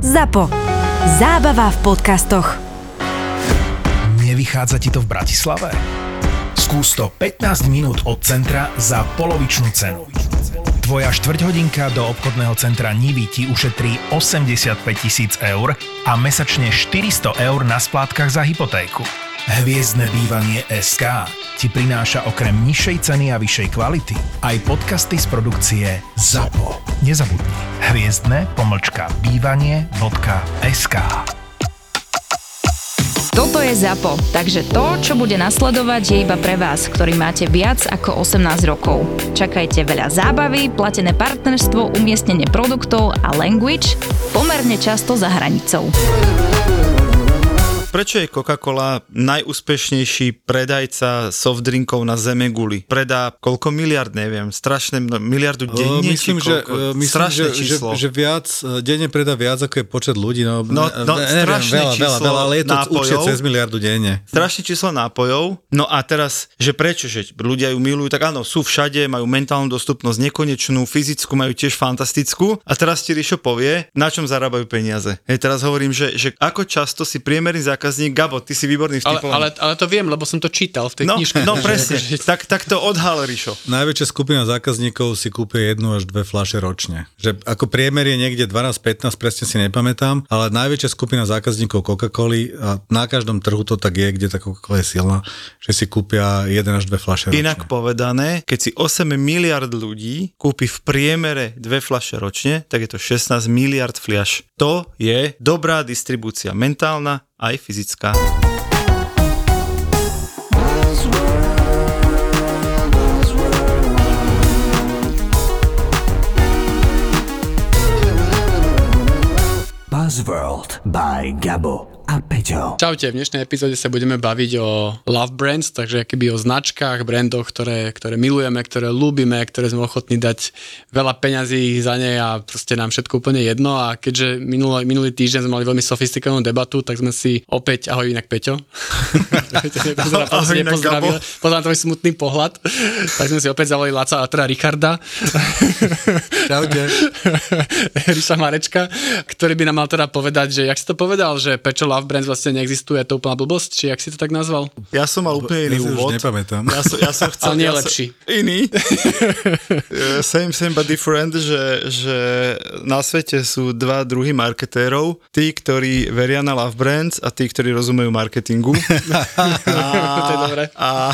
ZAPO. Zábava v podcastoch. Nevychádza ti to v Bratislave? Skús to 15 minút od centra za polovičnú cenu. Tvoja štvrťhodinka do obchodného centra Nivy ti ušetrí 85 tisíc eur a mesačne 400 eur na splátkach za hypotéku. Hviezdne bývanie SK ti prináša okrem nižšej ceny a vyššej kvality aj podcasty z produkcie ZAPO. Nezabudni. Hviezdne pomlčka bývanie.sk Toto je ZAPO, takže to, čo bude nasledovať, je iba pre vás, ktorý máte viac ako 18 rokov. Čakajte veľa zábavy, platené partnerstvo, umiestnenie produktov a language pomerne často za hranicou. Prečo je Coca-Cola najúspešnejší predajca soft drinkov na zeme guli? Predá koľko miliard, neviem, strašné miliardu denne? myslím, či že, uh, myslím strašné že, že, číslo. že viac, uh, denne predá viac, ako je počet ľudí. No, No, no, neviem, strašné veľa, veľa, číslo veľa, ale je to nápojov. určite cez miliardu denne. Strašné číslo nápojov. No a teraz, že prečo, že ľudia ju milujú, tak áno, sú všade, majú mentálnu dostupnosť nekonečnú, fyzickú majú tiež fantastickú. A teraz ti Rišo povie, na čom zarábajú peniaze. Hej, teraz hovorím, že, že ako často si priemerný zákazník, Gabo, ty si výborný Ale, vtipovaný. ale, ale to viem, lebo som to čítal v tej No, knižke. no presne, že- tak, tak to odhal Rišo. Najväčšia skupina zákazníkov si kúpuje jednu až dve fľaše ročne. Že ako priemer je niekde 12-15, presne si nepamätám, ale najväčšia skupina zákazníkov Coca-Coly a na každom trhu to tak je, kde tá Coca-Cola je silná, že si kúpia jeden až dve fľaše ročne. Inak povedané, keď si 8 miliard ľudí kúpi v priemere dve fľaše ročne, tak je to 16 miliard fľaš. To je dobrá distribúcia, mentálna aj fyzická. Buzzworld by Gabo a Peťo. Čaute, v dnešnej epizóde sa budeme baviť o love brands, takže keby o značkách, brandoch, ktoré, ktoré milujeme, ktoré ľúbime, ktoré sme ochotní dať veľa peňazí za ne a proste nám všetko úplne jedno a keďže minulý, minulý týždeň sme mali veľmi sofistikovanú debatu, tak sme si opäť, ahoj inak Peťo. Pozerám tvoj smutný pohľad, tak sme si opäť zavolali Laca a teda Richarda. Čaute. Ríša Marečka, ktorý by nám mal teda povedať, že jak si to povedal, že Pečo Love Brands vlastne neexistuje, je to úplná blbosť, či jak si to tak nazval? Ja som mal úplne iný Ja si už úvod. nepamätám. Ja som, ja som chcel... Ale nie ja lepší. Som, iný. Eh, same, same but different, že, že na svete sú dva druhy marketérov. Tí, ktorí veria na love brands a tí, ktorí rozumejú marketingu. to je dobré. A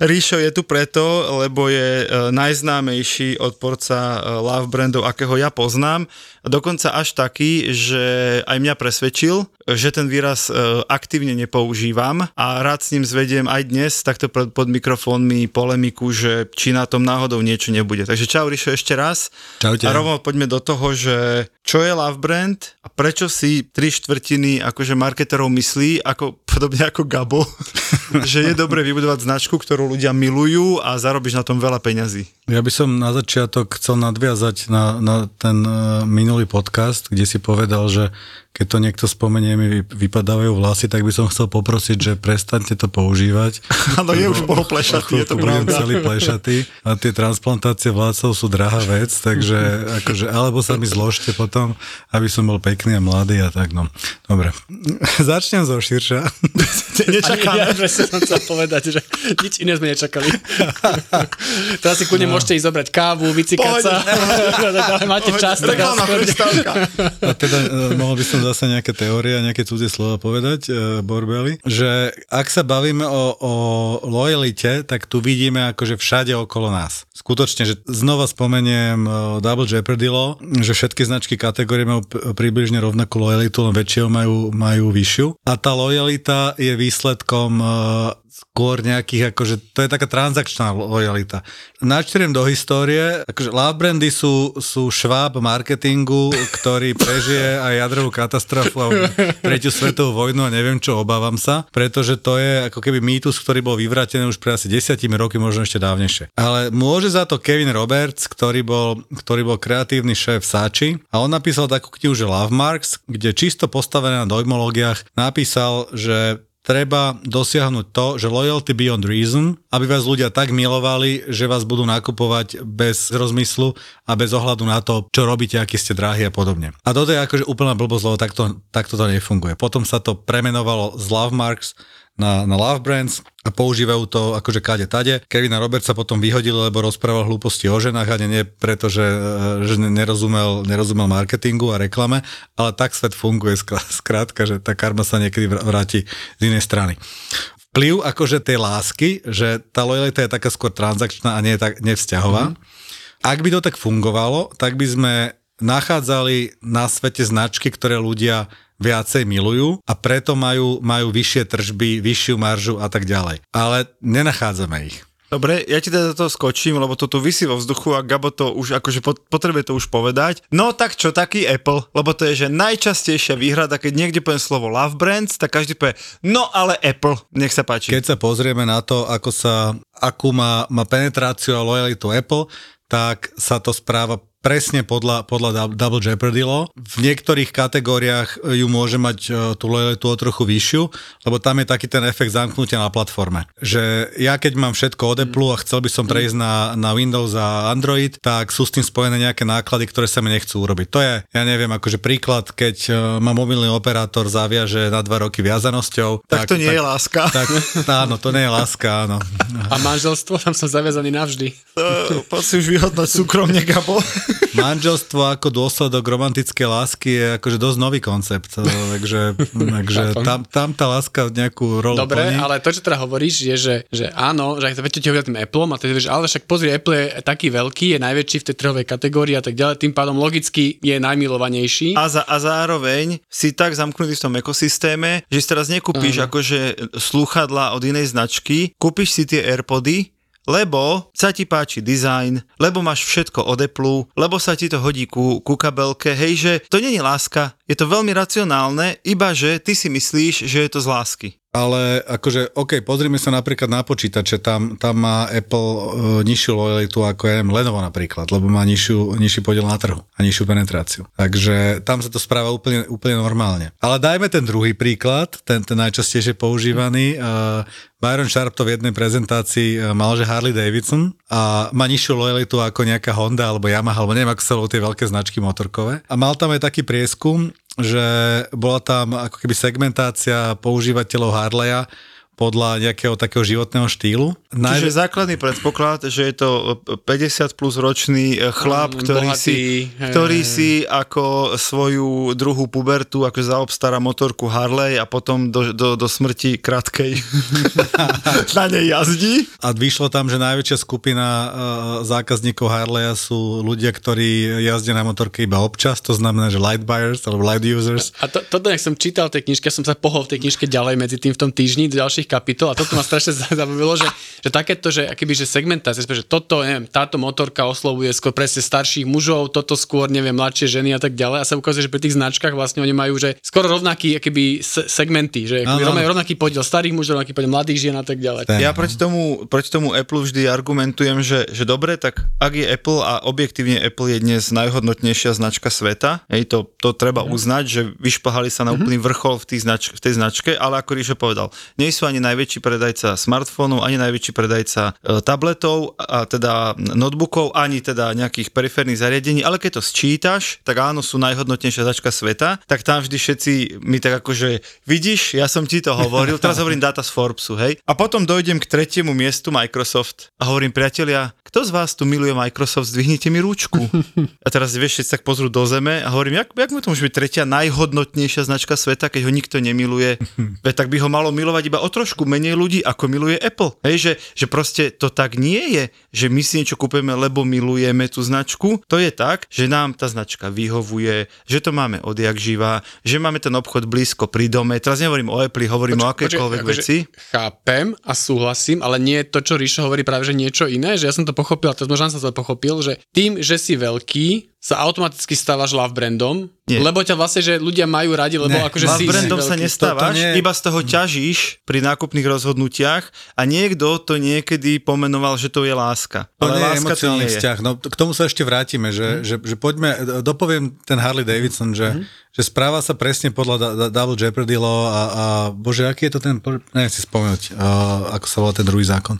Ríšo je tu preto, lebo je e, najznámejší odporca e, love brandov, akého ja poznám. A dokonca až taký, že aj mňa presvedčil, že ten výraz e, aktívne nepoužívam a rád s ním zvediem aj dnes takto pod, mikrofónmi polemiku, že či na tom náhodou niečo nebude. Takže čau Ríšo ešte raz. Čaute. A rovno poďme do toho, že čo je love brand a prečo si tri štvrtiny akože marketerov myslí, ako, podobne ako Gabo, že je dobre vybudovať značku, ktorú ľudia milujú a zarobíš na tom veľa peňazí. Ja by som na začiatok chcel nadviazať na, na ten uh, minulý podcast, kde si povedal, že keď to niekto spomenie, mi vy- vypadávajú vlasy, tak by som chcel poprosiť, že prestaňte to používať. Áno, je už poloplešatý, je to pravda. celý plešatý a tie transplantácie vlasov sú drahá vec, takže akože, alebo sa mi zložte potom, aby som bol pekný a mladý a tak, no. Dobre. Začnem zo širša. Nečakané. Ja presne som chcel povedať, že nič iné sme nečakali. Teraz si kľudne môžete ísť zobrať kávu, vycikať sa. Ale máte čas. tak Reklama. A teda e, mohol by som zase nejaké teórie a nejaké cudzie slova povedať, e, Borbeli, že ak sa bavíme o, o lojalite, tak tu vidíme akože všade okolo nás. Skutočne, že znova spomeniem e, Double Jeopardy Law, že všetky značky kategórie majú približne rovnakú lojalitu, len väčšieho majú, majú vyššiu. A tá lojalita je výsledkom e, skôr nejakých, akože to je taká transakčná lojalita. Načriem do histórie, akože love brandy sú, sú šváb marketingu, ktorý prežije aj jadrovú katastrofu a tretiu svetovú vojnu a neviem čo, obávam sa, pretože to je ako keby mýtus, ktorý bol vyvratený už pre asi desiatimi roky, možno ešte dávnejšie. Ale môže za to Kevin Roberts, ktorý bol, ktorý bol kreatívny šéf Sači a on napísal takú knihu, že Love Marks, kde čisto postavené na dojmológiách napísal, že treba dosiahnuť to, že loyalty beyond reason, aby vás ľudia tak milovali, že vás budú nakupovať bez rozmyslu a bez ohľadu na to, čo robíte, aký ste drahí a podobne. A toto je akože úplná blbosť, lebo takto, takto to nefunguje. Potom sa to premenovalo z Love Marks na, na Love Brands a používajú to akože kade tade. Kevina Robert sa potom vyhodil, lebo rozprával hlúposti o ženách a nie preto, že, že nerozumel, nerozumel marketingu a reklame, ale tak svet funguje skrátka, že tá karma sa niekedy vráti z inej strany vplyv akože tej lásky, že tá lojalita je taká skôr transakčná a nie, tak, nevzťahová. Mm-hmm. Ak by to tak fungovalo, tak by sme nachádzali na svete značky, ktoré ľudia viacej milujú a preto majú, majú vyššie tržby, vyššiu maržu a tak ďalej. Ale nenachádzame ich. Dobre, ja ti teda to skočím, lebo to tu vysí vo vzduchu a Gabo to už akože potrebuje to už povedať. No tak čo taký Apple, lebo to je že najčastejšia výhrada, keď niekde poviem slovo Love Brands, tak každý povie, no ale Apple, nech sa páči. Keď sa pozrieme na to, ako sa, akú má, má penetráciu a lojalitu Apple, tak sa to správa presne podľa, podľa Double Jeopardy law. V niektorých kategóriách ju môže mať e, tú lojalitu o trochu vyššiu, lebo tam je taký ten efekt zamknutia na platforme. Že ja keď mám všetko od Apple a chcel by som prejsť na, na Windows a Android, tak sú s tým spojené nejaké náklady, ktoré sa mi nechcú urobiť. To je, ja neviem, akože príklad, keď e, má mobilný operátor zaviaže na dva roky viazanosťou. Tak, tak to nie tak, je láska. Tak, áno, to nie je láska, áno. A manželstvo, tam som zaviazaný navždy. Uh, poď si už vyhodnúť súkromne, Gabo. Manželstvo ako dôsledok romantickej lásky je akože dosť nový koncept, takže, takže tam, tam tá láska nejakú rolu Dobre, plní. ale to, čo teda hovoríš, je, že, že áno, že ak to viete ti tým Appleom a teda, že ale však pozri, Apple je taký veľký, je najväčší v tej trhovej kategórii a tak ďalej, tým pádom logicky je najmilovanejší. A, za, a zároveň si tak zamknutý v tom ekosystéme, že si teraz nekúpíš uh-huh. akože slúchadla od inej značky, kúpiš si tie AirPody, lebo sa ti páči dizajn, lebo máš všetko od Apple, lebo sa ti to hodí ku, ku kabelke, hej, že to není láska, je to veľmi racionálne, iba že ty si myslíš, že je to z lásky ale akože, OK, pozrime sa napríklad na počítače, tam, tam má Apple uh, nižšiu lojalitu ako ja Lenovo napríklad, lebo má nižšiu, nižší podiel na trhu a nižšiu penetráciu. Takže tam sa to správa úplne, úplne normálne. Ale dajme ten druhý príklad, ten, ten najčastejšie používaný. Uh, Byron Sharp to v jednej prezentácii uh, mal, že Harley Davidson a má nižšiu lojalitu ako nejaká Honda alebo Yamaha, alebo neviem, ako sa tie veľké značky motorkové. A mal tam aj taký prieskum, že bola tam ako keby segmentácia používateľov Harleya podľa nejakého takého životného štýlu. Naj... Čiže základný predpoklad, že je to 50 plus ročný eh, chlap, ktorý, bohatý, si, ktorý si ako svoju druhú pubertu ako zaobstará motorku Harley a potom do, do, do smrti krátkej na nej jazdí. A vyšlo tam, že najväčšia skupina uh, zákazníkov Harleya sú ľudia, ktorí jazdia na motorke iba občas, to znamená, že light buyers alebo light users. A to, toto, jak som čítal tej knižke, som sa pohol v tej knižke ďalej medzi tým v tom týždni ďalších kapitol a toto ma strašne zabavilo, že, že takéto, že akýby, že segmentácia, že toto, neviem, táto motorka oslovuje skôr presne starších mužov, toto skôr, neviem, mladšie ženy a tak ďalej a sa ukazuje, že pri tých značkách vlastne oni majú, že skoro rovnaký, akýby segmenty, že akýby, majú rovnaký podiel starých mužov, rovnaký podiel mladých žien a tak ďalej. Ja proti tomu, proti tomu Apple vždy argumentujem, že, že dobre, tak ak je Apple a objektívne Apple je dnes najhodnotnejšia značka sveta, hej, to, to treba mhm. uznať, že vyšpahali sa na mhm. úplný vrchol v, tých znač- v tej značke, ale ako Ríšo povedal, nie sú ani najväčší najväčší predajca smartfónov, ani najväčší predajca e, tabletov, a teda notebookov, ani teda nejakých periférnych zariadení, ale keď to sčítaš, tak áno, sú najhodnotnejšia začka sveta, tak tam vždy všetci mi tak akože, vidíš, ja som ti to hovoril, teraz hovorím data z Forbesu, hej. A potom dojdem k tretiemu miestu Microsoft a hovorím, priatelia, kto z vás tu miluje Microsoft, zdvihnite mi rúčku. A teraz vieš, všetci tak pozrú do zeme a hovorím, jak, jak mu to môže byť tretia najhodnotnejšia značka sveta, keď ho nikto nemiluje, tak by ho malo milovať iba o trošku menej ľudí, ako miluje Apple. Hej, že, že proste to tak nie je, že my si niečo kúpeme, lebo milujeme tú značku. To je tak, že nám tá značka vyhovuje, že to máme odjak živa, že máme ten obchod blízko pri dome. Teraz nehovorím o Apple, hovorím Poč, o akékoľvek akože veci. Chápem a súhlasím, ale nie je to, čo Ríšo hovorí práve, že niečo iné, že ja som to pochopil, a to možno som to pochopil, že tým, že si veľký, sa automaticky stávaš love brandom, nie. lebo ťa vlastne, že ľudia majú radi, lebo ne, akože love si... brandom si sa nestávaš, to, to nie... iba z toho ťažíš pri nákupných rozhodnutiach a niekto to niekedy pomenoval, že to je láska. To Ale nie láska je emocionálny vzťah. No, k tomu sa ešte vrátime, že, hmm. že, že poďme, dopoviem ten Harley Davidson, že, hmm. Že správa sa presne podľa Double Jeopardy law a, a bože, aký je to ten, neviem si spomenúť, uh, ako sa volá ten druhý zákon.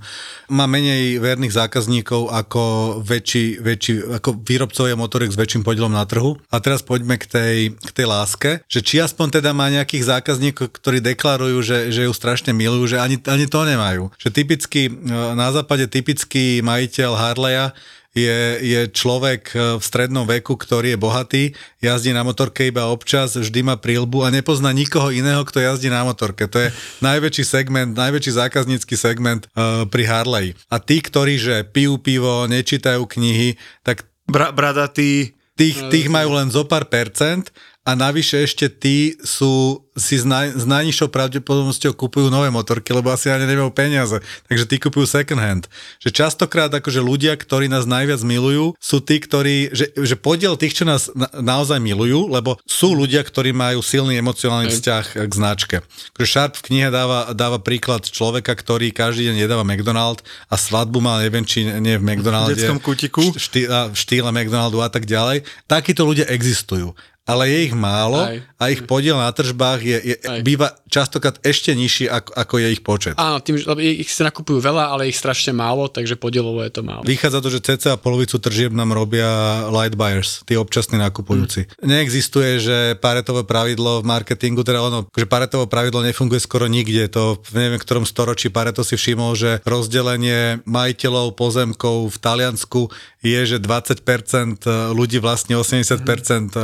Má menej verných zákazníkov ako väčší, väčší ako výrobcovia motoriek s väčším podielom na trhu. A teraz poďme k tej, k tej láske, že či aspoň teda má nejakých zákazníkov, ktorí deklarujú, že, že ju strašne milujú, že ani, ani to nemajú. Že typicky, uh, na západe typický majiteľ Harleya je, je človek e, v strednom veku, ktorý je bohatý, jazdí na motorke iba občas, vždy má prílbu a nepozná nikoho iného, kto jazdí na motorke. To je najväčší segment, najväčší zákaznícky segment uh, pri Harley. A tí, ktorí že pijú pivo, nečítajú knihy, tak Bra- bradatý, tých, tých majú len zo pár percent a navyše ešte tí sú si s, naj, s najnižšou pravdepodobnosťou kupujú nové motorky, lebo asi ani nemajú peniaze. Takže tí kupujú second hand. Že častokrát akože ľudia, ktorí nás najviac milujú, sú tí, ktorí, že, že podiel tých, čo nás na, naozaj milujú, lebo sú ľudia, ktorí majú silný emocionálny vzťah k značke. Akože Sharp v knihe dáva, dáva príklad človeka, ktorý každý deň jedáva McDonald a svadbu má, neviem, či nie v McDonalde. V detskom kutiku. Štý, v štýle McDonaldu a tak ďalej. Takíto ľudia existujú ale je ich málo Aj. a ich podiel na tržbách je, je, býva častokrát ešte nižší, ako, ako je ich počet. Áno, tým, že lebo ich sa nakupujú veľa, ale ich strašne málo, takže podielovo je to málo. Vychádza to, že cca polovicu tržieb nám robia light buyers, tí občasní nakupujúci. Mm. Neexistuje, že paretové pravidlo v marketingu, teda ono, že paretové pravidlo nefunguje skoro nikde. To v neviem ktorom storočí Pareto si všimol, že rozdelenie majiteľov pozemkov v Taliansku je, že 20% ľudí vlastne 80%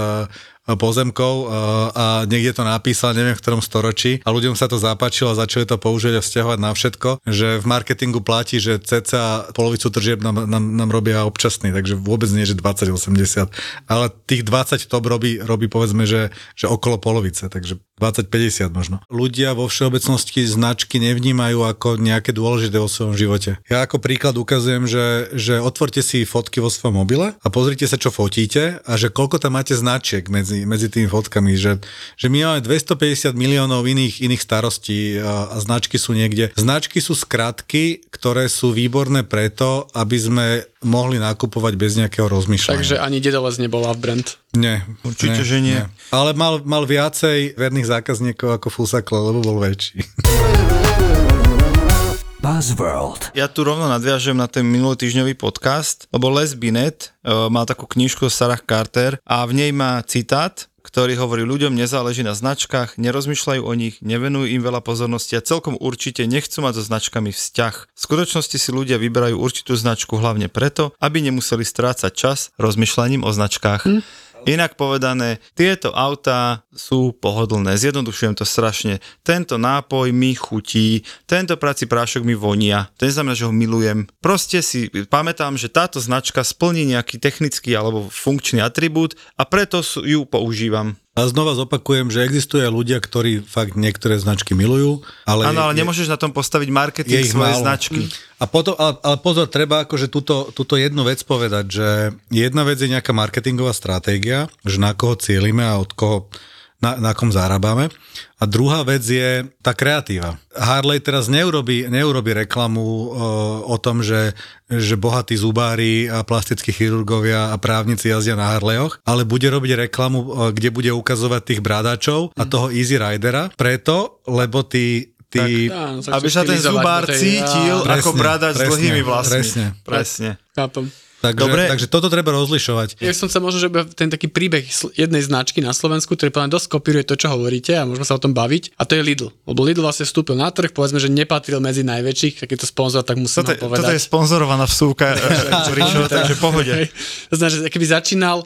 pozemkov a niekde to napísal, neviem v ktorom storočí a ľuďom sa to zapáčilo a začali to použiť a vzťahovať na všetko, že v marketingu platí, že cca polovicu tržieb nám, nám, nám robia občasný, takže vôbec nie, že 20-80, ale tých 20 top robí, robí povedzme, že, že okolo polovice, takže 20-50 možno. Ľudia vo všeobecnosti značky nevnímajú ako nejaké dôležité vo svojom živote. Ja ako príklad ukazujem, že, že otvorte si fotky vo svojom mobile a pozrite sa, čo fotíte a že koľko tam máte značiek medzi, medzi tými fotkami, že, že my máme 250 miliónov iných, iných starostí a, a značky sú niekde. Značky sú skratky, ktoré sú výborné preto, aby sme mohli nakupovať bez nejakého rozmýšľania. Takže ani Dedales nebol v brand. Nie. Určite, že nie. Ale mal, mal viacej verných zákazníkov ako Fusakle, lebo bol väčší. Buzzworld. Ja tu rovno nadviažem na ten minulotýždňový podcast, lebo Les Binet uh, mal takú knižku Sarah Carter a v nej má citát, ktorý hovorí ľuďom nezáleží na značkách, nerozmýšľajú o nich, nevenujú im veľa pozornosti a celkom určite nechcú mať so značkami vzťah. V skutočnosti si ľudia vyberajú určitú značku hlavne preto, aby nemuseli strácať čas rozmýšľaním o značkách. Hm. Inak povedané, tieto autá sú pohodlné, zjednodušujem to strašne. Tento nápoj mi chutí, tento prací prášok mi vonia, to neznamená, že ho milujem. Proste si pamätám, že táto značka splní nejaký technický alebo funkčný atribút a preto ju používam. A znova zopakujem, že existujú ľudia, ktorí fakt niektoré značky milujú, ale... Áno, ale nemôžeš na tom postaviť marketing svojej málo. značky. A potom, ale, ale pozor, treba akože túto, túto jednu vec povedať, že jedna vec je nejaká marketingová stratégia, že na koho cieľime a od koho na, na kom zarábame. A druhá vec je tá kreatíva. Harley teraz neurobi, neurobi reklamu o, o tom, že, že bohatí zubári a plastickí chirurgovia a právnici jazdia na Harleyoch, ale bude robiť reklamu, o, kde bude ukazovať tých brádačov a toho Easy Ridera, preto, lebo tí Tí, Áno, Aby sa ten zubár tej- cítil Á, ako Presne, bradač s dlhými vlasmi. presne. presne. Chápem. Takže, Dobre. takže toto treba rozlišovať. Ja som sa možno, že ten taký príbeh jednej značky na Slovensku, ktorý podľa dosť kopíruje to, čo hovoríte a môžeme sa o tom baviť. A to je Lidl. Lebo Lidl vlastne vstúpil na trh, povedzme, že nepatril medzi najväčších, je to sponzor, tak musím Toto, povedať. toto je sponzorovaná vsúka, Rišo, takže pohode. To znamená, že keby začínal,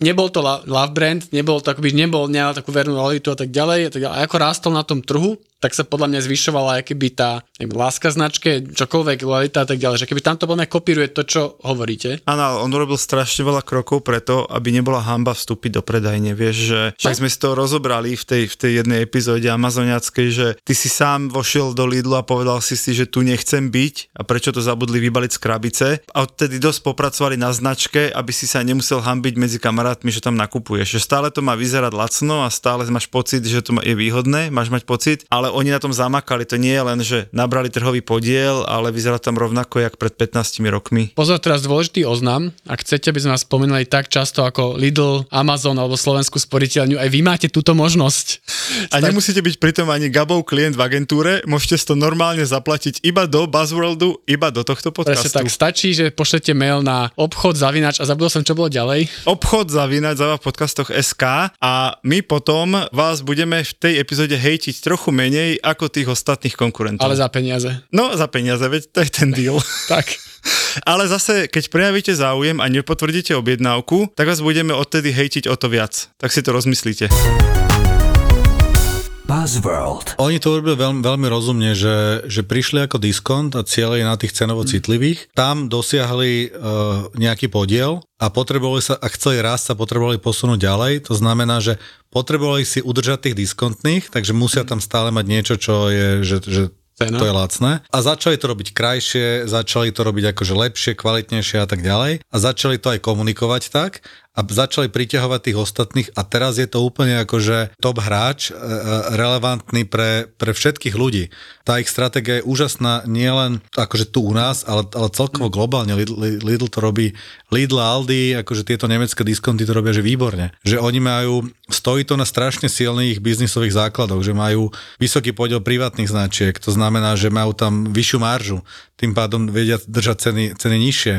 nebol to love brand, nebol to akoby, nebol, nemal takú vernú loyalitu a tak ďalej, a, tak ďalej. a ako rástol na tom trhu, tak sa podľa mňa zvyšovala aj keby tá neviem, láska značke, čokoľvek, lojalita a tak ďalej. Že keby tam to podľa mňa kopíruje to, čo hovoríte. Áno, on urobil strašne veľa krokov preto, aby nebola hamba vstúpiť do predajne. Vieš, že však sme si to rozobrali v tej, v tej jednej epizóde amazoniackej, že ty si sám vošiel do Lidlu a povedal si si, že tu nechcem byť a prečo to zabudli vybaliť z krabice. A odtedy dosť popracovali na značke, aby si sa nemusel hambiť medzi medzi kamarátmi, že tam nakupuješ. Že stále to má vyzerať lacno a stále máš pocit, že to je výhodné, máš mať pocit, ale oni na tom zamakali. To nie je len, že nabrali trhový podiel, ale vyzerá tam rovnako, jak pred 15 rokmi. Pozor, teraz dôležitý oznam. Ak chcete, aby sme vás spomenuli tak často ako Lidl, Amazon alebo Slovenskú sporiteľňu, aj vy máte túto možnosť. A nemusíte byť pritom ani Gabov klient v agentúre, môžete to normálne zaplatiť iba do Buzzworldu, iba do tohto podcastu. Presne tak, stačí, že pošlete mail na obchod zavinač a zabudol som, čo bolo ďalej. Obchod zavínať za v podcastoch SK a my potom vás budeme v tej epizóde hejtiť trochu menej ako tých ostatných konkurentov. Ale za peniaze. No, za peniaze, veď to je ten deal. Tak. Ale zase, keď prejavíte záujem a nepotvrdíte objednávku, tak vás budeme odtedy hejtiť o to viac. Tak si to rozmyslíte. Buzzworld. Oni to urobili veľmi, veľmi rozumne, že, že prišli ako diskont a cieľili na tých cenovo citlivých. Tam dosiahli uh, nejaký podiel a potrebovali sa, ak chceli rast, sa potrebovali posunúť ďalej. To znamená, že potrebovali si udržať tých diskontných, takže musia tam stále mať niečo, čo je, že, že Cena. to je lacné. A začali to robiť krajšie, začali to robiť akože lepšie, kvalitnejšie a tak ďalej. A začali to aj komunikovať tak a začali priťahovať tých ostatných a teraz je to úplne akože top hráč, e, e, relevantný pre, pre všetkých ľudí. Tá ich stratégia je úžasná nielen akože tu u nás, ale, ale celkovo globálne. Lidl, Lidl to robí, Lidl a Aldi, akože tieto nemecké diskonty to robia že výborne. Že oni majú, stojí to na strašne silných biznisových základoch, že majú vysoký podiel privátnych značiek, to znamená, že majú tam vyššiu maržu, tým pádom vedia držať ceny, ceny nižšie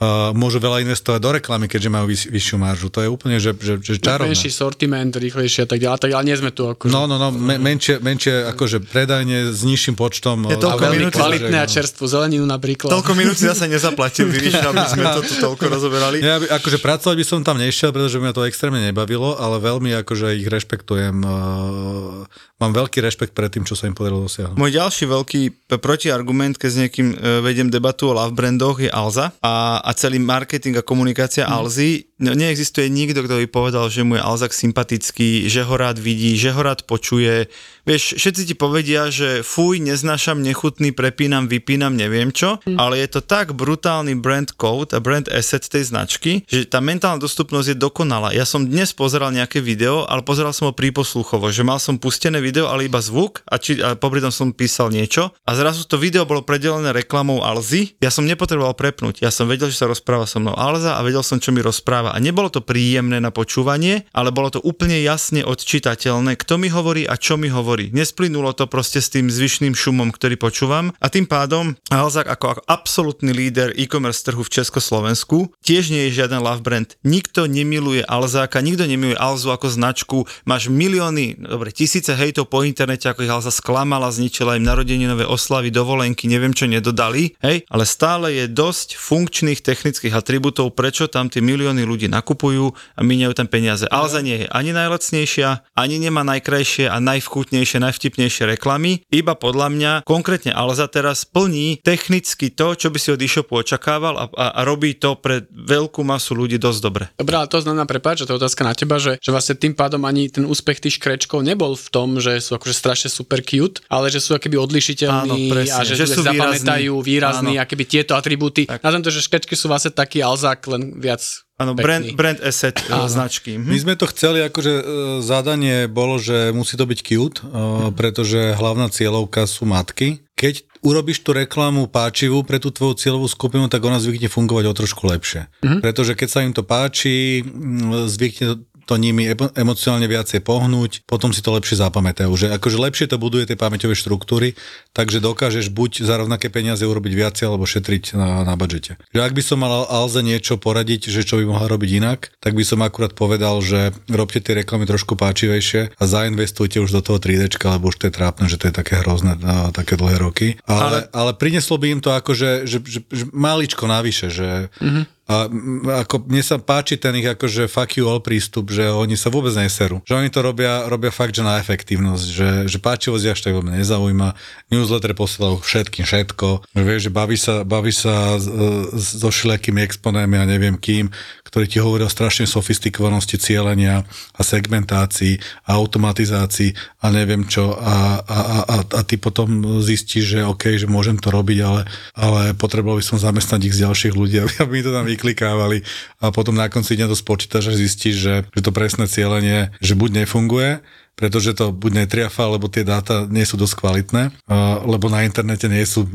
uh, môžu veľa investovať do reklamy, keďže majú vyš, vyššiu maržu. To je úplne, že, že, že čarovné. Menší sortiment, rýchlejšie a tak ďalej. Tak, ale nie sme tu ako... No, no, no, me, menšie, menšie akože predajne s nižším počtom. Je a toľko veľmi minút, kvalitné že- a čerstvú zeleninu napríklad. Toľko minút si zase nezaplatil, vidíš, aby sme to tu toľko rozoberali. Ja by, akože pracovať by som tam nešiel, pretože by ma to extrémne nebavilo, ale veľmi akože ich rešpektujem. Uh, mám veľký rešpekt pred tým, čo sa im podarilo dosiahnuť. Môj ďalší veľký protiargument, keď s niekým e, vediem debatu o love brandoch, je Alza a, a celý marketing a komunikácia mm. Alzy. No, neexistuje nikto, kto by povedal, že mu je Alzak sympatický, že ho rád vidí, že ho rád počuje. Vieš, všetci ti povedia, že fuj, neznášam, nechutný, prepínam, vypínam, neviem čo, mm. ale je to tak brutálny brand code a brand asset tej značky, že tá mentálna dostupnosť je dokonalá. Ja som dnes pozeral nejaké video, ale pozeral som ho príposluchovo, že mal som pustené video, ale iba zvuk a, či, a popri tom som písal niečo a zrazu to video bolo predelené reklamou Alzy. Ja som nepotreboval prepnúť. Ja som vedel, že sa rozpráva so mnou Alza a vedel som, čo mi rozpráva. A nebolo to príjemné na počúvanie, ale bolo to úplne jasne odčitateľné, kto mi hovorí a čo mi hovorí. Nesplynulo to proste s tým zvyšným šumom, ktorý počúvam a tým pádom Alza ako, ako absolútny líder e-commerce trhu v Československu tiež nie je žiaden love brand. Nikto nemiluje Alzáka, nikto nemiluje Alzu ako značku. Máš milióny, dobre, tisíce hejtov po internete, ako ich Alza sklamala, zničila im narodeninové oslavy, dovolenky, neviem čo nedodali, hej, ale stále je dosť funkčných technických atribútov, prečo tam tie milióny ľudí nakupujú a míňajú tam peniaze. Alza nie je ani najlacnejšia, ani nemá najkrajšie a najvkutnejšie, najvtipnejšie reklamy, iba podľa mňa konkrétne Alza teraz plní technicky to, čo by si od e-shopu očakával a, a, a robí to pre veľkú masu ľudí dosť dobre. Dobre, ale to znamená, prepáč, že to je otázka na teba, že, že vlastne tým pádom ani ten úspech tých škrečkov nebol v tom, že sú akože strašne super cute, ale že sú akoby odlišiteľní Áno, presne, a že, že sú zapamätajú výrazní, Áno. akoby tieto atribúty. Na to, že škrečky sú vlastne taký alzák, len viac Áno, brand, brand asset Áno. značky. My Mhm. sme to chceli, akože e, zadanie bolo, že musí to byť cute, e, pretože hlavná cieľovka sú matky. Keď urobíš tú reklamu páčivú pre tú tvoju cieľovú skupinu, tak ona zvykne fungovať o trošku lepšie. Pretože keď sa im to páči, zvykne to nimi emo- emocionálne viacej pohnúť, potom si to lepšie zapamätajú. Že akože lepšie to buduje tie pamäťové štruktúry, takže dokážeš buď za rovnaké peniaze urobiť viacej alebo šetriť na, na budžete. Že ak by som mal Alze niečo poradiť, že čo by mohla robiť inak, tak by som akurát povedal, že robte tie reklamy trošku páčivejšie a zainvestujte už do toho 3D, lebo už to je trápne, že to je také hrozné, také dlhé roky. Ale, ale, ale prineslo by im to akože, že, že, že maličko navyše, že mm-hmm. A ako mne sa páči ten ich akože fuck you all prístup, že oni sa vôbec neserú. Že oni to robia, robia fakt, že na efektívnosť, že, že páčivosť až tak vôbec nezaujíma. Newsletter posielajú všetkým všetko. Vieš, že baví sa, baví sa s- so všelijakými exponami a neviem kým, ktorí ti hovoria o strašnej sofistikovanosti cieľenia a segmentácii a automatizácii a neviem čo a, a, a, a ty potom zistíš, že OK, že môžem to robiť, ale, ale potreboval by som zamestnať ich z ďalších ľudí, aby mi to tam vyklikávali a potom na konci dňa to spočítaš a zistíš, že, že to presné cieľenie, že buď nefunguje, pretože to buď netriafa, alebo tie dáta nie sú dosť kvalitné, lebo na internete nie sú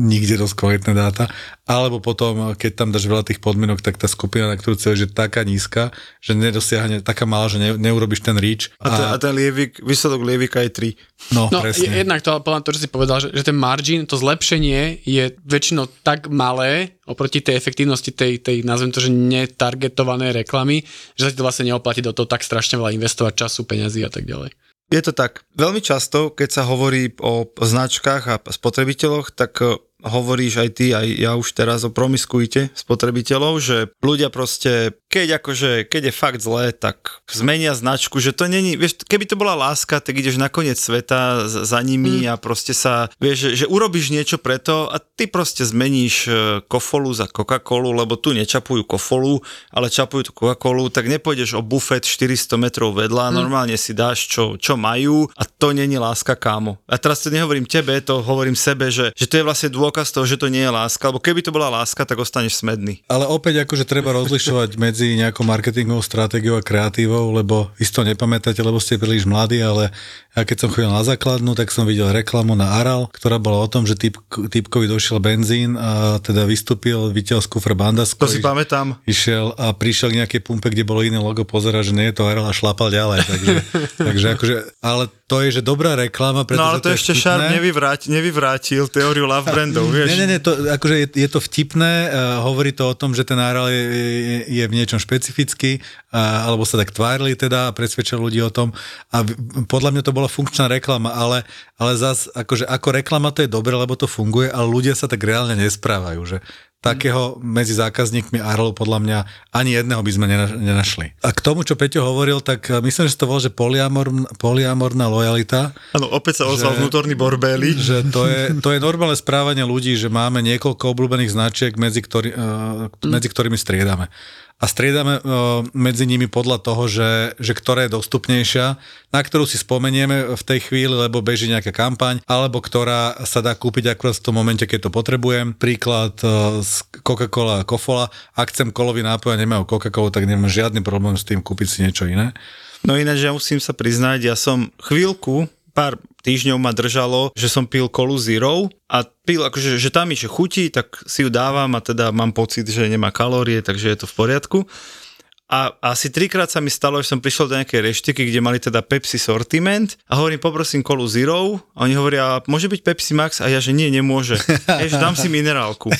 nikde dosť kvalitné dáta, alebo potom, keď tam dáš veľa tých podmienok, tak tá skupina, na ktorú celé, je taká nízka, že nedosiahne, taká malá, že ne, neurobiš ten reach. A, ten, a ten lievik, výsledok lievika je 3. no, No, presne. je- jednak to, ale podľa to, že si povedal, že, že ten margin, to zlepšenie je väčšinou tak malé oproti tej efektívnosti tej, tej nazvem to, že netargetované reklamy, že sa ti to vlastne neoplatí do toho tak strašne veľa investovať času, peňazí a tak ďalej. Je to tak. Veľmi často, keď sa hovorí o značkách a spotrebiteľoch, tak e, hovoríš aj ty, aj ja už teraz o promiskuite spotrebiteľov, že ľudia proste, keď akože, keď je fakt zlé, tak zmenia značku, že to není, vieš, keby to bola láska, tak ideš na koniec sveta za, nimi mm. a proste sa, vieš, že, že urobíš niečo preto a ty proste zmeníš e, kofolu za Coca-Colu, lebo tu nečapujú kofolu, ale čapujú tu Coca-Colu, tak nepôjdeš o bufet 400 metrov vedľa, mm. normálne si dáš, čo, čo majú a to není láska, kámo. A teraz to nehovorím tebe, to hovorím sebe, že, že to je vlastne dôkaz toho, že to nie je láska, lebo keby to bola láska, tak ostaneš smedný. Ale opäť akože treba rozlišovať medzi nejakou marketingovou stratégiou a kreatívou, lebo vy si to nepamätáte, lebo ste príliš mladí, ale ja keď som chodil na základnú, tak som videl reklamu na Aral, ktorá bola o tom, že typ, typkovi došiel benzín a teda vystúpil, vytiaľ z kufra bandasko. To si pamätám. Išiel a prišiel k nejakej pumpe, kde bolo iné logo, pozera, že nie je to Aral a šlapal ďalej. Takže, takže akože, ale to je, že dobrá reklama, pretože No ale to, je ešte. Šarp nevyvráť, nevyvrátil teóriu love brandov, vieš. Nie, nie, nie, to, akože je, je to vtipné, uh, hovorí to o tom, že ten Aral je, je, je v niečom špecifický, uh, alebo sa tak tvárili teda a presvedčili ľudí o tom a podľa mňa to bola funkčná reklama, ale, ale zas akože ako reklama to je dobre, lebo to funguje, ale ľudia sa tak reálne nesprávajú, že takého medzi zákazníkmi Arlu podľa mňa ani jedného by sme nena- nenašli. A k tomu, čo Peťo hovoril, tak uh, myslím, že to volá, že polyamor, polyamorná lojalita, Áno, opäť sa ozval Že- vnútorný borbély. že to je, to je normálne správanie ľudí, že máme niekoľko obľúbených značiek, medzi, ktorý, uh, medzi ktorými striedame. A striedame uh, medzi nimi podľa toho, že, že ktorá je dostupnejšia, na ktorú si spomenieme v tej chvíli, lebo beží nejaká kampaň, alebo ktorá sa dá kúpiť akurát v tom momente, keď to potrebujem. Príklad uh, z Coca-Cola a Kofola. Ak chcem kolový nápoj a nemajú Coca-Colu, tak nemám žiadny problém s tým kúpiť si niečo iné. No ináč ja musím sa priznať, ja som chvíľku, pár týždňov ma držalo, že som pil kolu Zero a pil, akože, že tam mi že chutí, tak si ju dávam a teda mám pocit, že nemá kalórie, takže je to v poriadku. A asi trikrát sa mi stalo, že som prišiel do nejakej reštiky, kde mali teda Pepsi sortiment a hovorím, poprosím kolu Zero a oni hovoria, môže byť Pepsi Max a ja, že nie, nemôže. Jež, dám si minerálku.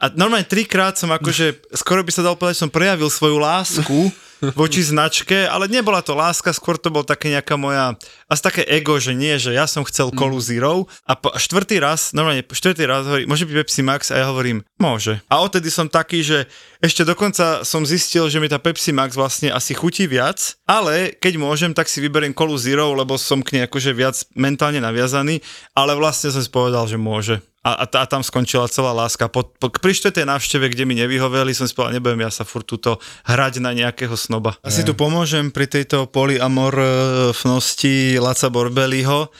A normálne trikrát som akože, skoro by sa dalo povedať, som prejavil svoju lásku voči značke, ale nebola to láska, skôr to bol také nejaká moja, asi také ego, že nie, že ja som chcel kolu Zero a po, štvrtý raz, normálne štvrtý raz hovorí, môže byť Pepsi Max a ja hovorím, môže. A odtedy som taký, že ešte dokonca som zistil, že mi tá Pepsi Max vlastne asi chutí viac, ale keď môžem, tak si vyberiem kolu Zero, lebo som k nej akože viac mentálne naviazaný, ale vlastne som si povedal, že môže. A, a, a tam skončila celá láska. Po, po, pri štvrtej návšteve, kde mi nevyhoveli, som si povedal, nebudem ja sa furt túto hrať na nejakého snoba. Asi tu pomôžem pri tejto polyamorfnosti Laca Borbeliho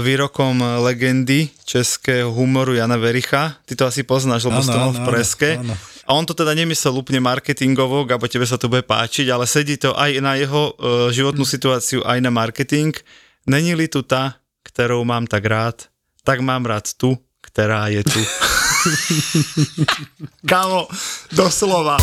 výrokom legendy českého humoru Jana Vericha. Ty to asi poznáš, lebo Áno, si to mal v preske. áno. A on to teda nemyslel úplne marketingovo, Gabo, tebe sa to bude páčiť, ale sedí to aj na jeho uh, životnú situáciu, aj na marketing. Není li tu tá, ktorou mám tak rád, tak mám rád tu, ktorá je tu. Kámo, doslova.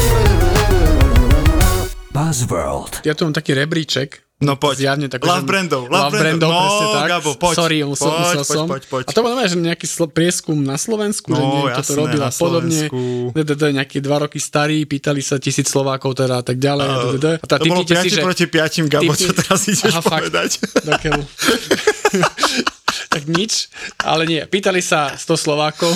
Buzzworld. Ja tu mám taký rebríček. No poď. Zjavne taký, Love že- brandov, love Love brandov. No, presne tak. Gabo, poď. Sorry, musel, Poď, musel poď, som. poď, poď. A to bolo že nejaký sl- prieskum na Slovensku, že No, niekto to jasné, robil a podobne. DDD, nejaký dva roky starý, pýtali sa tisíc Slovákov teda a tak ďalej. DDD. A tá, to bolo typnite 5 proti 5, Gabo, čo teraz ideš Aha, fakt. povedať. Keľu. tak nič, ale nie. Pýtali sa 100 Slovákov,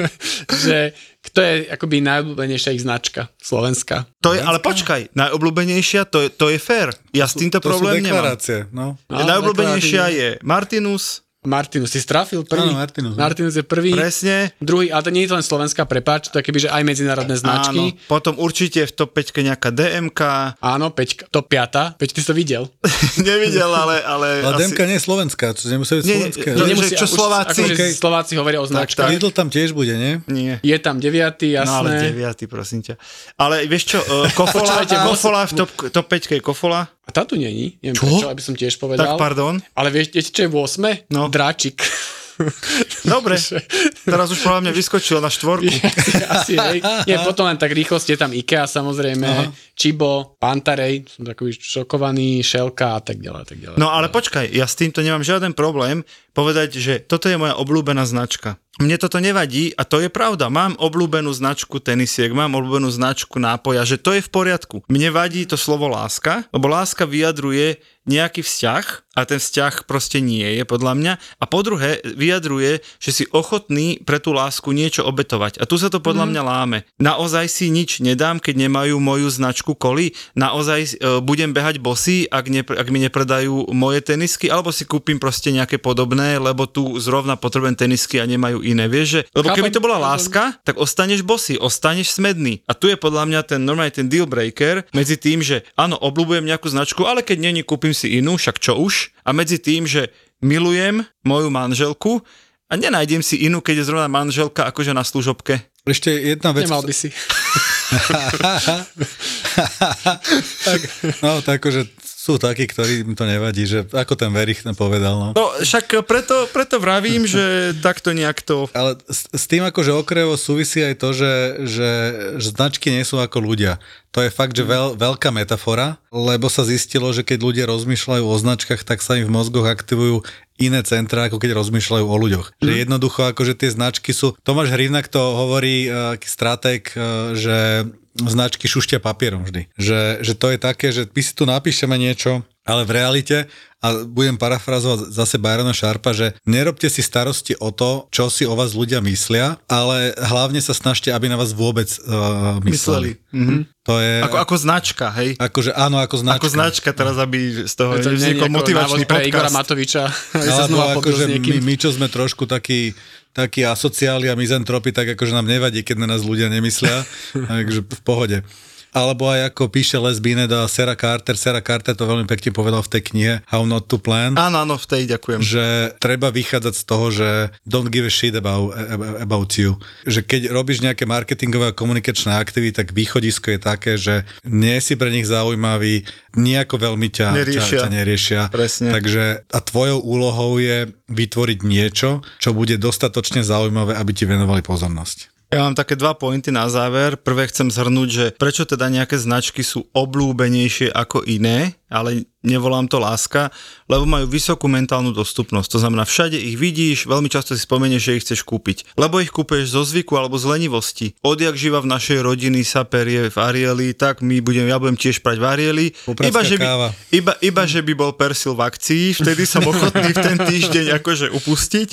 že kto je akoby najobľúbenejšia ich značka slovenská. To je, ale počkaj, najobľúbenejšia, to je, to je fér. Ja s týmto To sú problém nemám. no. No, Najobľúbenejšia je Martinus, Martinus, si strafil prvý. Áno, Martinus. Martinus je prvý. Presne. Druhý, ale to nie je to len slovenská, prepáč, to je kebyže aj medzinárodné značky. Áno, potom určite v top 5 nejaká DMK. Áno, Peťka, to piata. Peť, ty si to videl? Nevidel, ale... ale Ale asi... Demka nie je slovenská, čo nemusí byť Nie, nie, nemusí- čo už- Slováci? Akože Okej. Slováci hovoria o značkách. Lidl tam tiež bude, nie? Nie. Je tam deviatý, No ale jasné. deviatý, prosím ťa. Ale vieš čo, uh, Kofola, Kofola v top, top 5 je Kofola. A tá tu není, neviem Čo? prečo, aby som tiež povedal. Tak pardon. Ale vieš, čo je v 8? No. Dráčik. Dobre, teraz už podľa mňa vyskočil na štvorku. asi, hej. Nie, potom len tak rýchlosti je tam IKEA samozrejme, Aha. Chibo, Pantarej, som takový šokovaný, Šelka a tak ďalej, tak ďalej. No ale počkaj, ja s týmto nemám žiaden problém povedať, že toto je moja obľúbená značka. Mne toto nevadí a to je pravda. Mám obľúbenú značku tenisiek, mám obľúbenú značku nápoja, že to je v poriadku. Mne vadí to slovo láska, lebo láska vyjadruje nejaký vzťah a ten vzťah proste nie je podľa mňa. A po druhé vyjadruje, že si ochotný pre tú lásku niečo obetovať. A tu sa to podľa mňa láme. Naozaj si nič nedám, keď nemajú moju značku koli. Naozaj e, budem behať bosy, ak, ne, ak mi nepredajú moje tenisky, alebo si kúpim proste nejaké podobné, lebo tu zrovna potrebujem tenisky a nemajú iné. Vieš, že, lebo keby to bola láska, tak ostaneš bosy, ostaneš smedný. A tu je podľa mňa ten normálne ten deal breaker medzi tým, že áno, obľúbujem nejakú značku, ale keď není, kúpim si inú, však čo už. A medzi tým, že milujem moju manželku a nenájdem si inú, keď je zrovna manželka akože na služobke. Ešte jedna vec. Nemal by si. tak, no, tak akože sú takí, ktorým to nevadí, že ako ten Verich povedal. No. No však preto, preto vravím, že takto nejak to... Ale s, s tým akože okrevo súvisí aj to, že, že, že značky nie sú ako ľudia. To je fakt, že veľ, veľká metafora, lebo sa zistilo, že keď ľudia rozmýšľajú o značkách, tak sa im v mozgoch aktivujú iné centra, ako keď rozmýšľajú o ľuďoch. Že jednoducho, akože tie značky sú... Tomáš Hrivnak to hovorí, uh, stratég, uh, že značky šušťa papierom vždy. Že, že to je také, že my si tu napíšeme niečo, ale v realite, a budem parafrazovať zase Byrona Sharpa, že nerobte si starosti o to, čo si o vás ľudia myslia, ale hlavne sa snažte, aby na vás vôbec uh, mysleli. Mysleli. Mhm. To je... Ako, ako značka, hej? Akože áno, ako značka. Ako značka teraz, aby z toho To nevznikol motivačný pre Igora podcast. Matoviča, Alebo akože my, my, čo sme trošku takí, takí asociáli a mizantropy, tak akože nám nevadí, keď na nás ľudia nemyslia, takže v pohode. Alebo aj ako píše Les Binet a Sarah Carter, Sarah Carter to veľmi pekne povedal v tej knihe How Not to Plan, Áno, áno, v tej ďakujem. že treba vychádzať z toho, že don't give a shit about, about you. Že keď robíš nejaké marketingové a komunikačné aktivity, tak východisko je také, že nie si pre nich zaujímavý, nejako veľmi ťa Neriešia. Ťa, ťa neriešia. Presne. Takže a tvojou úlohou je vytvoriť niečo, čo bude dostatočne zaujímavé, aby ti venovali pozornosť. Ja mám také dva pointy na záver. Prvé chcem zhrnúť, že prečo teda nejaké značky sú oblúbenejšie ako iné, ale nevolám to láska, lebo majú vysokú mentálnu dostupnosť. To znamená, všade ich vidíš, veľmi často si spomenieš, že ich chceš kúpiť. Lebo ich kúpeš zo zvyku alebo z lenivosti. Odjak živa v našej rodiny sa perie v Arieli, tak my budem, ja budem tiež prať v Arieli. Iba že, by, iba, iba, že by bol persil v akcii, vtedy som ochotný v ten týždeň akože upustiť.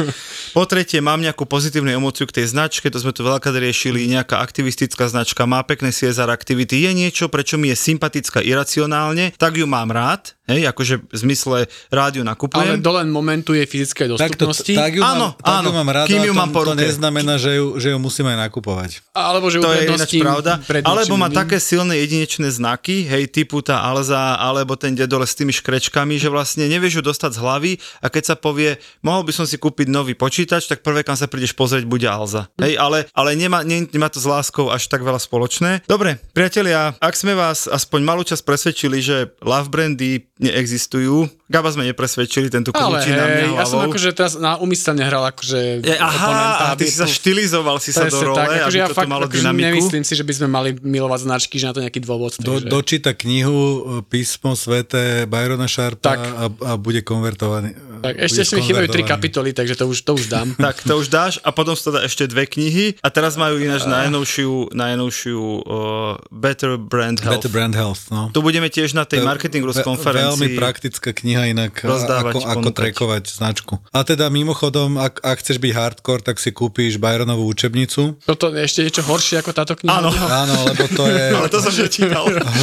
Po tretie, mám nejakú pozitívnu emóciu k tej značke, to sme tu veľakrát riešili, nejaká aktivistická značka, má pekné CSR aktivity, je niečo, prečo mi je sympatická iracionálne, tak ju mám rád, hej, akože v zmysle rádiu Ale nakupujem. do len momentu je fyzickej Takto, dostupnosti. tak ju Áno, mám, tak áno, ju mám rád, kým ale ju to, mám po to neznamená, že ju, že ju musíme aj nakupovať. Alebo že to je ináč pravda. Alebo má také silné jedinečné znaky, hej, typu tá Alza, alebo ten dedole s tými škrečkami, že vlastne nevieš ju dostať z hlavy a keď sa povie, mohol by som si kúpiť nový počítač, tak prvé, kam sa prídeš pozrieť, bude Alza. Hej, ale, ale nemá, ne, nemá to s láskou až tak veľa spoločné. Dobre, priatelia, ak sme vás aspoň malú čas presvedčili, že love brandy neexistujú, Gaba sme nepresvedčili, tento kľúči na mňa ja som akože teraz na úmyselne hral akože oponenta, aha, a ty aby si sa to- štilizoval si sa do role, tak, akože aby ja to fakt malo akože dynamiku. nemyslím si, že by sme mali milovať značky, že na to nejaký dôvod. Do, takže... dočíta knihu e, písmo svete Byrona Sharpa Tak. a, a bude konvertovaný. tak ešte bude si mi chýbajú tri kapitoly, takže to už, to už dám. Tak to už dáš a potom sú teda ešte dve knihy a teraz majú ináč najnovšiu, najnovšiu uh, Better Brand Health. Better Brand Health, no. Tu budeme tiež na tej marketing konferencii. Veľmi praktická kniha inak, ako, ako trekovať značku. A teda mimochodom, ak, ak chceš byť hardcore, tak si kúpíš Byronovú učebnicu. Toto je ešte niečo horšie ako táto kniha. Áno. Áno, lebo to je Ale to som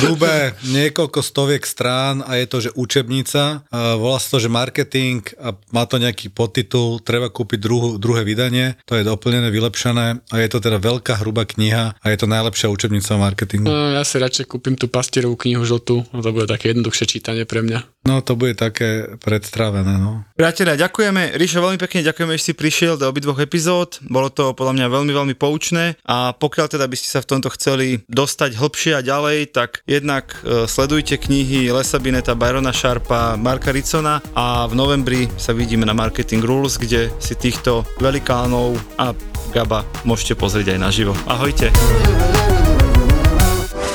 hrubé niekoľko stoviek strán a je to, že učebnica. Volá sa to, že marketing a má to nejaký podtitul, treba kúpiť druhu, druhé vydanie, to je doplnené, vylepšené a je to teda veľká hrubá kniha a je to najlepšia učebnica o marketingu. No, ja si radšej kúpim tú pastierovú knihu žltú, no to bude také jednoduchšie čítanie pre mňa. No to bude také predstrávené, no. Priatelia, ďakujeme. Ríšo, veľmi pekne ďakujeme, že si prišiel do obidvoch epizód. Bolo to podľa mňa veľmi, veľmi poučné a pokiaľ teda by ste sa v tomto chceli dostať hlbšie a ďalej, tak jednak e, sledujte knihy Lesa Bineta, Byrona Sharpa, Marka Ricona a v novembri sa vidíme na Marketing Rules, kde si týchto velikánov a Gaba môžete pozrieť aj naživo. Ahojte.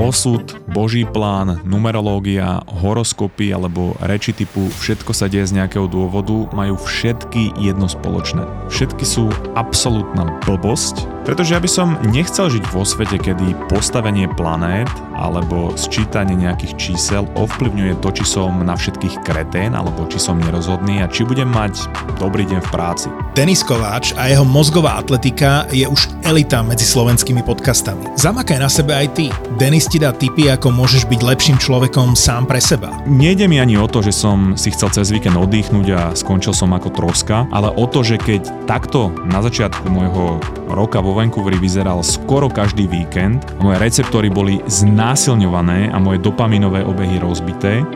osud, boží plán, numerológia, horoskopy alebo reči typu všetko sa deje z nejakého dôvodu majú všetky jedno spoločné. Všetky sú absolútna blbosť, pretože ja by som nechcel žiť vo svete, kedy postavenie planét alebo sčítanie nejakých čísel ovplyvňuje to, či som na všetkých kretén alebo či som nerozhodný a či budem mať dobrý deň v práci. Denis Kováč a jeho mozgová atletika je už elita medzi slovenskými podcastami. Zamakaj na sebe aj ty. Denis ti dá tipy, ako môžeš byť lepším človekom sám pre seba. Nejde mi ani o to, že som si chcel cez víkend oddychnúť a skončil som ako troska, ale o to, že keď takto na začiatku môjho roka vo Vancouveri vyzeral skoro každý víkend, moje receptory boli znásilňované a moje dopaminové obehy rozbité,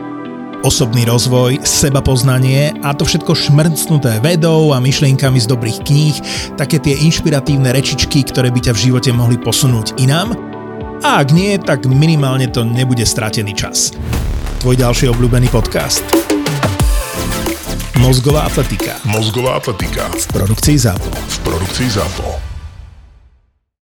osobný rozvoj, seba poznanie a to všetko šmrcnuté vedou a myšlienkami z dobrých kníh, také tie inšpiratívne rečičky, ktoré by ťa v živote mohli posunúť inám. A ak nie, tak minimálne to nebude stratený čas. Tvoj ďalší obľúbený podcast. Mozgová atletika. Mozgová atletika V produkcii ZAPO. v produkcii ZAPO.